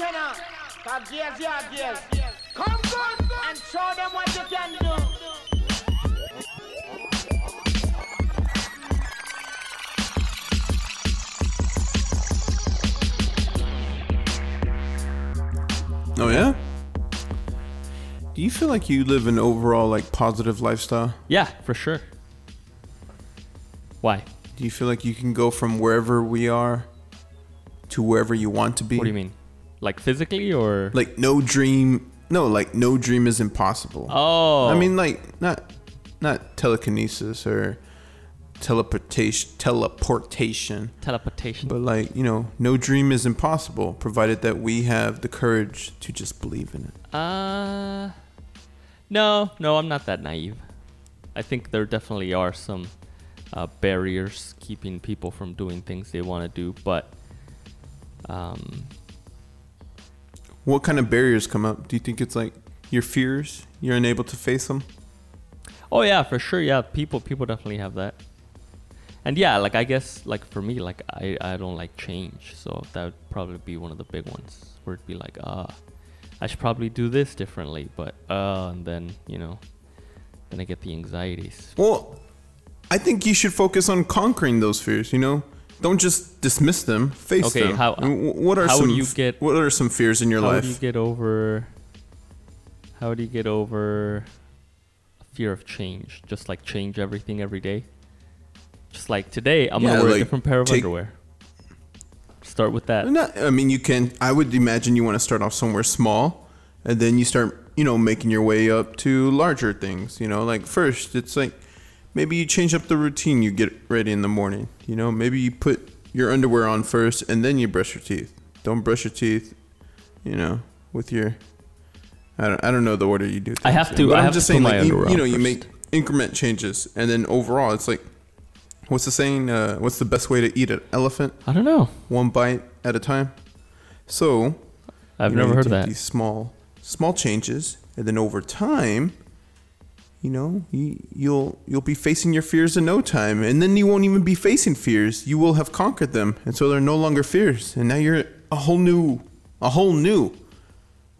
tenor. Cause yes, yeah, yes. Come good and show them what you can do. Oh yeah. Do you feel like you live an overall like positive lifestyle? Yeah, for sure. Why? Do you feel like you can go from wherever we are to wherever you want to be? What do you mean? Like physically or? Like no dream. No, like no dream is impossible. oh. I mean, like not not telekinesis or teleportation, teleportation, teleportation. but like you know, no dream is impossible, provided that we have the courage to just believe in it. Uh, no, no, I'm not that naive. I think there definitely are some uh, barriers keeping people from doing things they want to do, but um, What kind of barriers come up? Do you think it's like your fears? You're unable to face them. oh yeah, for sure, yeah, people people definitely have that. And yeah, like I guess like for me, like I I don't like change, so that would probably be one of the big ones where it'd be like ah, I should probably do this differently, but uh, and then you know, then I get the anxieties. Well, I think you should focus on conquering those fears. You know, don't just dismiss them. Face Okay, them. how- I mean, wh- what are how some you get- what are some fears in your how life? do you get over how do you get over fear of change just like change everything every day just like today i'm Yeah, gonna wear like, a different pair of take- underwear start with that Not, I mean, you can. I would imagine you want to start off somewhere small, and then you start, you know, making your way up to larger things. You know, like first, it's like maybe you change up the routine you get ready in the morning. You know, maybe you put your underwear on first, and then you brush your teeth. Don't brush your teeth, you know, with your. I don't. I don't know the order you do. I have to- in, I I'm have just saying, like you, you know, you make increment changes, and then overall, it's like, what's the saying? Uh, what's the best way to eat an elephant? i don't know one bite at a time. So i've know, never you heard take that These small, small changes, and then over time, you know, you, you'll you'll be facing your fears in no time, and then you won't even be facing fears. You will have conquered them, and so they're no longer fears, and now you're a whole new, a whole new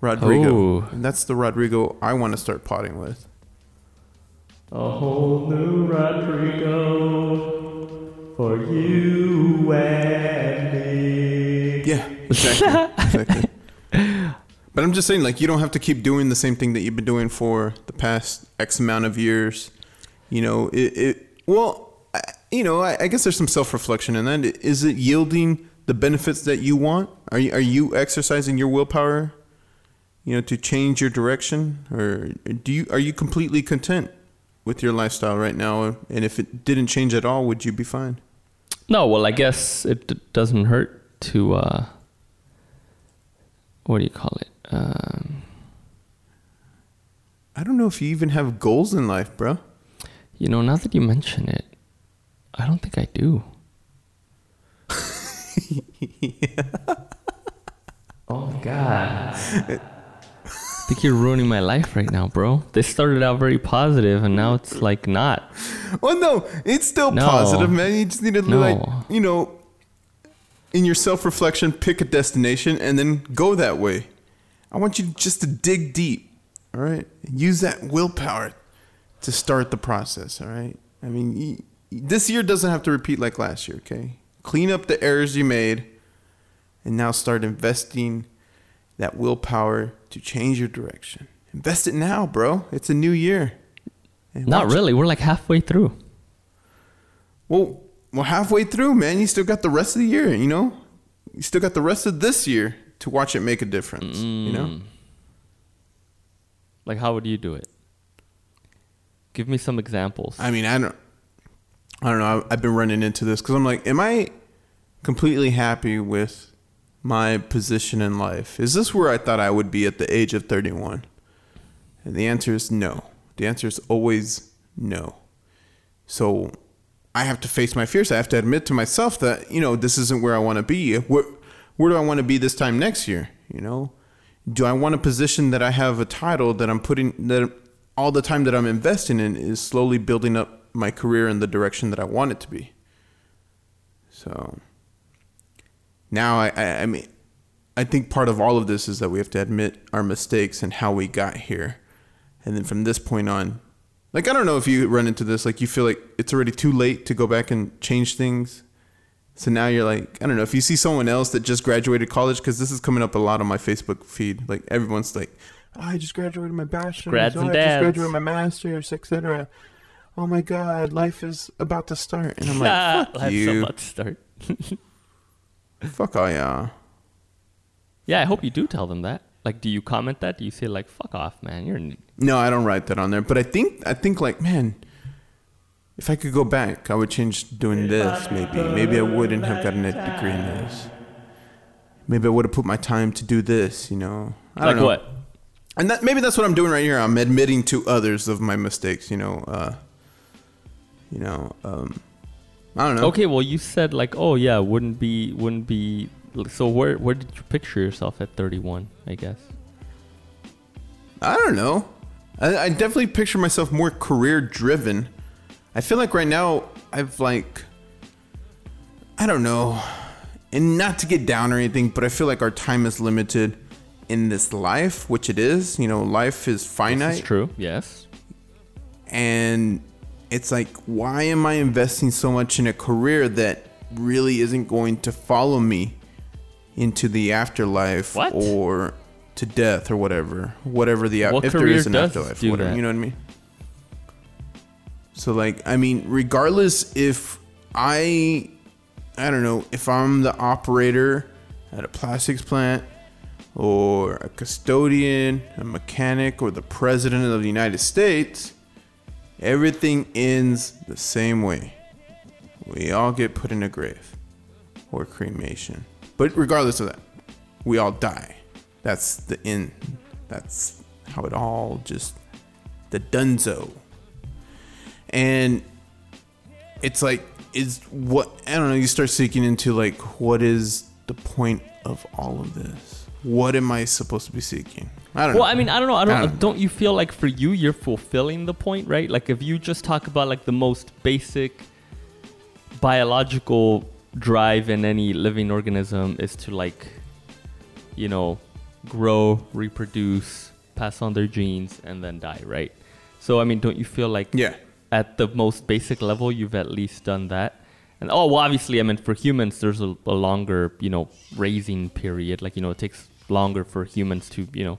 Rodrigo, Ooh. and that's the Rodrigo I want to start potting with. a whole new rodrigo for you and me Yeah, exactly. exactly. But I'm just saying, like, you don't have to keep doing the same thing that you've been doing for the past X amount of years. You know, it, it well, I, you know, I, I guess there's some self reflection in that. Is it yielding the benefits that you want? Are you, are you exercising your willpower, you know, to change your direction? Or do you, are you completely content with your lifestyle right now? And if it didn't change at all, would you be fine? no well i guess it d- doesn't hurt to uh what do you call it um I don't know if you even have goals in life, bro. You know, now that you mention it, I don't think I do. Oh my god. I think you're ruining my life right now, bro. This started out very positive and now it's like not. Well, no, it's still No. positive, man. You just need to, No. like, you know, in your self reflection, pick a destination and then go that way. I want you just to dig deep, all right? Use that willpower to start the process, all right? I mean, this year doesn't have to repeat like last year, okay? Clean up the errors you made and now start investing that willpower to change your direction. Invest it now, bro. It's a new year. And Not really. We're like halfway through. Well, well, halfway through, man. You still got the rest of the year. You know, you still got the rest of this year to watch it make a difference. You know, Mm. Like how would you do it? Give me some examples. I mean, I don't, I don't know. I've, I've been running into this because I'm like, am I completely happy with my position in life? Is this where I thought I would be at the age of 31? And the answer is no. The answer is always no. So I have to face my fears. I have to admit to myself that, you know, this isn't where I want to be. Where do I want to be this time next year? You know, do I want a position that I have a title that I'm putting, that all the time that I'm investing in is slowly building up my career in the direction that I want it to be? So now I, I, I mean, I think part of all of this is that we have to admit our mistakes and how we got here. And then from this point on, like, I don't know if you run into this, like, you feel like it's already too late to go back and change things. So now you're like, I don't know, if you see someone else that just graduated college, because this is coming up a lot on my Facebook feed, like, everyone's like, oh, I just graduated my bachelor's, Grads oh, and I just graduated my master's, etc. Oh my God, life is about to start. And I'm like, fuck Life's you. about to start. Fuck all y'all. Yeah, I hope you do tell them that. Like, do you comment that? Do you say like, "Fuck off, man"? You're an No, I don't write that on there. But I think I think like, man, if I could go back, I would change doing this. Maybe maybe I wouldn't have gotten a degree in this. Maybe I would have put my time to do this. You know, I like don't know. what? And that maybe that's what I'm doing right here. I'm admitting to others of my mistakes. You know, uh, you know, um, I don't know. Okay, well, you said like, oh yeah, wouldn't be, wouldn't be. So where, where did you picture yourself at 31? I guess. I don't know. I, I definitely picture myself more career driven. I feel like right now I've like I don't know. And not to get down or anything, but I feel like our time is limited in this life, which it is. You know, life is finite. It's true. Yes. And it's like, why am I investing so much in a career that really isn't going to follow me into the afterlife What? or to death or whatever, whatever the What if there is an afterlife, do whatever. that? You know what I mean? So like, I mean, regardless if I, I don't know, if I'm the operator at a plastics plant or a custodian, a mechanic, or the president of the United States, everything ends the same way. We all get put in a grave or cremation. But regardless of that, we all die. That's the end. That's how it all just the dunzo. And it's like is what I don't know, you start seeking into like what is the point of all of this? What am I supposed to be seeking? I don't Well, know. I mean, I don't know. I don't. I don't don't you feel like for you, you're fulfilling the point, right? Like if you just talk about like the most basic biological drive in any living organism is to like, you know, grow, reproduce, pass on their genes, and then die, right? So I mean, don't you feel like Yeah. At the most basic level, you've at least done that. And oh, well, obviously, I mean, for humans, there's a, a longer, you know, raising period. Like, you know, it takes longer for humans to, you know,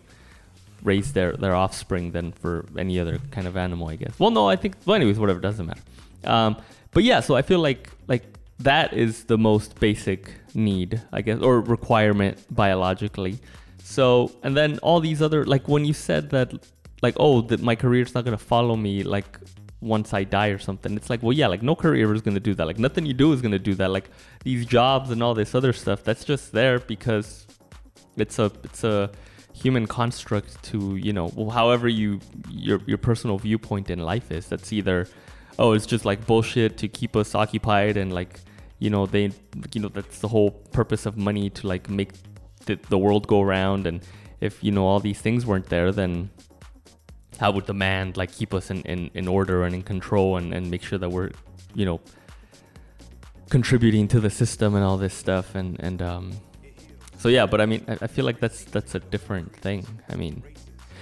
raise their, their offspring than for any other kind of animal, I guess. Well, no, I think, well, anyways, whatever, doesn't matter. Um, but yeah, so I feel like, like, that is the most basic need, I guess, or requirement biologically. So, and then all these other, like, when you said that, like, oh, that my career's not going to follow me, like, once I die or something. It's like, well, yeah, like no career is gonna do that. Like nothing you do is gonna do that. Like these jobs and all this other stuff, that's just there because it's a it's a human construct to you know, well, however you your your personal viewpoint in life is. That's either oh, it's just like bullshit to keep us occupied and like you know they you know that's the whole purpose of money to like make the, the world go around and if you know all these things weren't there then how would the man like keep us in, in, in order and in control and, and make sure that we're you know contributing to the system and all this stuff and and um so yeah but i mean i, I feel like that's that's a different thing. I mean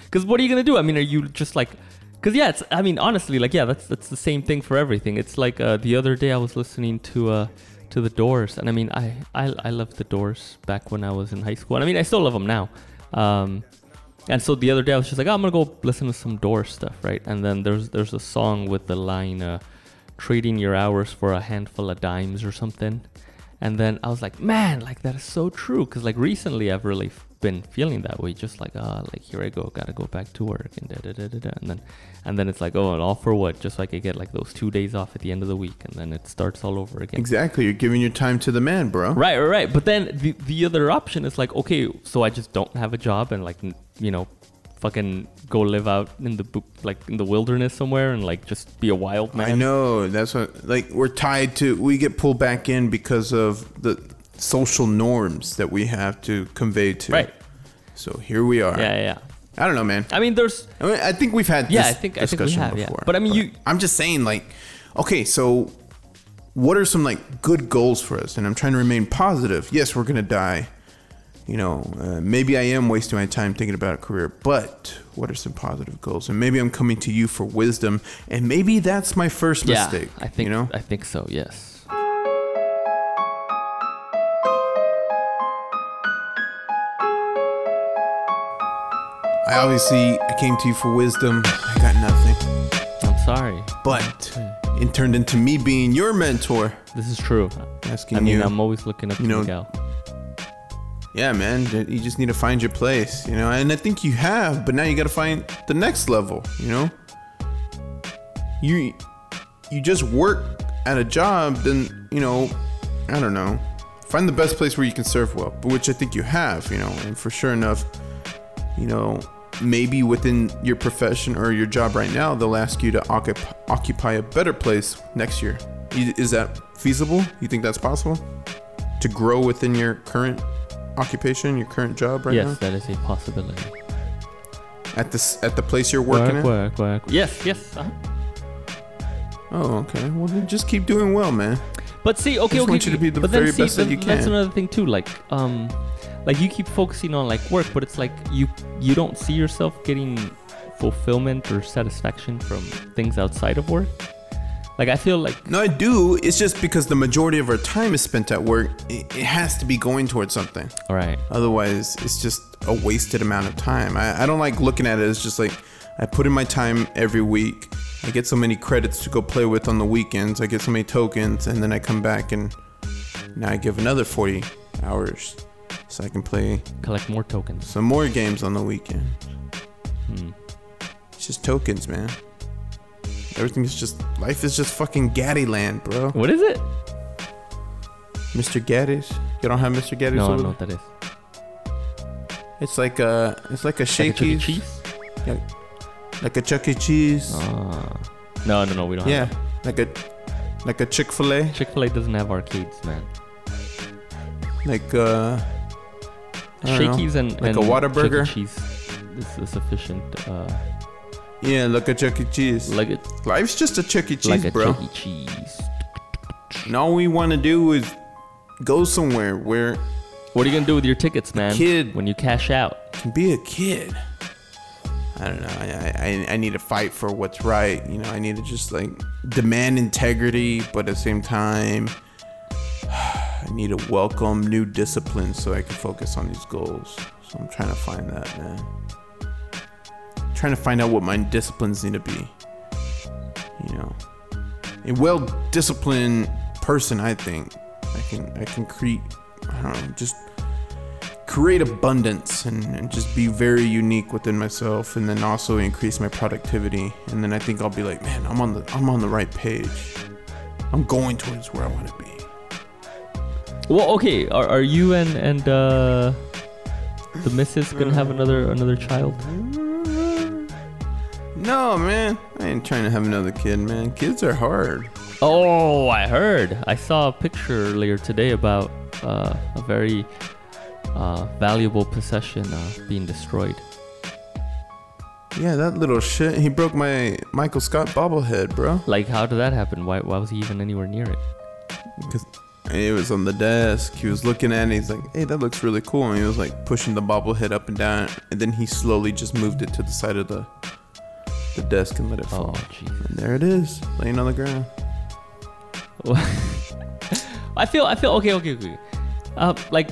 because what are you gonna do? I mean are you just like because yeah it's i mean honestly like yeah that's that's the same thing for everything. It's like uh, the other day i was listening to uh to the doors and i mean i i, I loved the doors back when i was in high school. And i mean i still love them now. Um and so the other day I was just like, oh, I'm gonna go listen to some Doors stuff, right? And then there's there's a song with the line, uh, "Trading your hours for a handful of dimes" or something. And then I was like, man, like that is so true. Cause like recently I've really been feeling that way. Just like, ah, like here I go, gotta go back to work and da da da da da. And then, and then it's like, oh, and all for what? Just so I could get like those two days off at the end of the week, and then it starts all over again. Exactly. You're giving your time to the man, bro. Right, right, right. But then the the other option is like, okay, so I just don't have a job and like, you know, fucking go live out in the like in the wilderness somewhere and like just be a wild man. I know. That's what like we're tied to we get pulled back in because of the social norms that we have to convey to. Right. So here we are. Yeah, yeah. yeah. I don't know, man. I mean, there's I, mean, I think we've had Yeah, I think- I think we have, yeah. before. But I mean, you- I'm just saying, like, okay, so what are some like good goals for us? And I'm trying to remain positive. Yes, we're gonna die. you know, uh, maybe I am wasting my time thinking about a career, but what are some positive goals? And maybe I'm coming to you for wisdom, and maybe that's my first yeah, mistake. I think you know, I think so. Yes. I obviously I came to you for wisdom. I got nothing, I'm sorry. but hmm. it turned into me being your mentor, This is true. asking I mean, you. I'm always looking up you to know, Miguel. Yeah, man. You just need to find your place, you know. And I think you have, but now you got to find the next level, you know. You you just work at a job, then you know, I don't know. Find the best place where you can serve well, but which I think you have, you know. And for sure enough, you know, maybe within your profession or your job right now, they'll ask you to occupy, occupy a better place next year. Is that feasible? You think that's possible? To grow within your current occupation, your current job right now? yes, that is a possibility. At this at the place you're working work, at? work, work. Yes, yes. Uh-huh. Oh, okay. Well, then just keep doing well, man. But see, okay, just okay. want you to be the but then very see, best that then you That's another thing too. Like, um, like you keep focusing on like work, but it's like you you don't see yourself getting fulfillment or satisfaction from things outside of work. Like I feel like No, I do. It's just because the majority of our time is spent at work. It, it has to be going towards something. all right. Otherwise, it's just a wasted amount of time. I, I don't like looking at it as just like I put in my time every week. I get so many credits to go play with on the weekends. I get so many tokens, and then I come back and now I give another 40 hours so I can play Collect more tokens. some more games on the weekend. Hmm. It's just tokens, man. Everything's just life is just fucking Gatti land, bro. What is it? Mr. Gatti's. You don't have Mr. Gatti's No, I don't know what that is. It's like a it's like a Like a Chuck E. Shakey's, Cheese? like a Chuck E. Cheese. Ah. no, no, no. We don't. Have. Yeah, like a like a Chick Fil A, Chick Fil A doesn't have arcades, man. like uh, Know. Shakey's and Like a and Whataburger? Chuck E. Cheese is a sufficient. Uh, yeah, like a Chuck E. Cheese. like it, Life's just a Chuck E. Cheese, like a bro. Chuck E. Cheese. And all we want to do is go somewhere where What are you gonna do with your tickets, man? kid. When you cash out. can be a kid. I don't know. I, I I need to fight for what's right. You know, I need to just like demand integrity, but at the same time, I need to welcome new disciplines so I can focus on these goals. So I'm trying to find that, man. trying to find out what my disciplines need to be. You know, a well-disciplined person, I think, I can I can create. I don't know, just create abundance and, and just be very unique within myself and then also increase my productivity and then I think I'll be like man I'm on the I'm on the right page I'm going towards where I want to be Well, okay. Are, are you and and uh, the missus gonna have another another child? no man I ain't trying to have another kid man kids are hard Oh, I heard. I saw a picture earlier today about uh, a very uh, valuable possession uh, being destroyed. yeah that little shit he broke my Michael Scott bobblehead bro Like, how did that happen? Why, why was he even anywhere near it? because it was on the desk. He was looking at it he's like hey that looks really cool. And he was like pushing the bobblehead up and down. And then he slowly just moved it to the side of the the desk and let it Oh, fall jeez. And there it is, laying on the ground. I feel, I feel okay, okay, okay. Uh, like,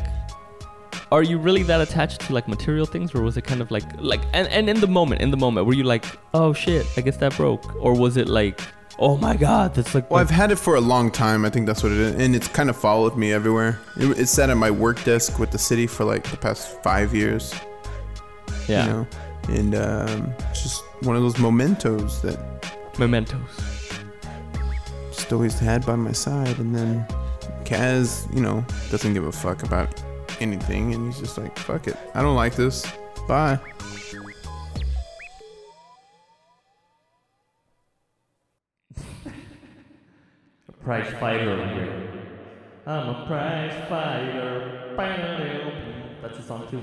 are you really that attached to like material things, or was it kind of like, like, and and in the moment, in the moment, were you like, oh shit, I guess that broke, or was it like, oh my god, that's like, Well, I've had it for a long time. I think that's what it is, and it's kind of followed me everywhere. It, it's sat at my work desk with the city for like the past five years. yeah, You know, and um, it's just one of those mementos that mementos. just always had by my side. And then Kaz, you know, doesn't give a fuck about anything, and he's just like, "Fuck it, I don't like this. Bye." Prize fighter here. I'm a prize fighter. That's a song too.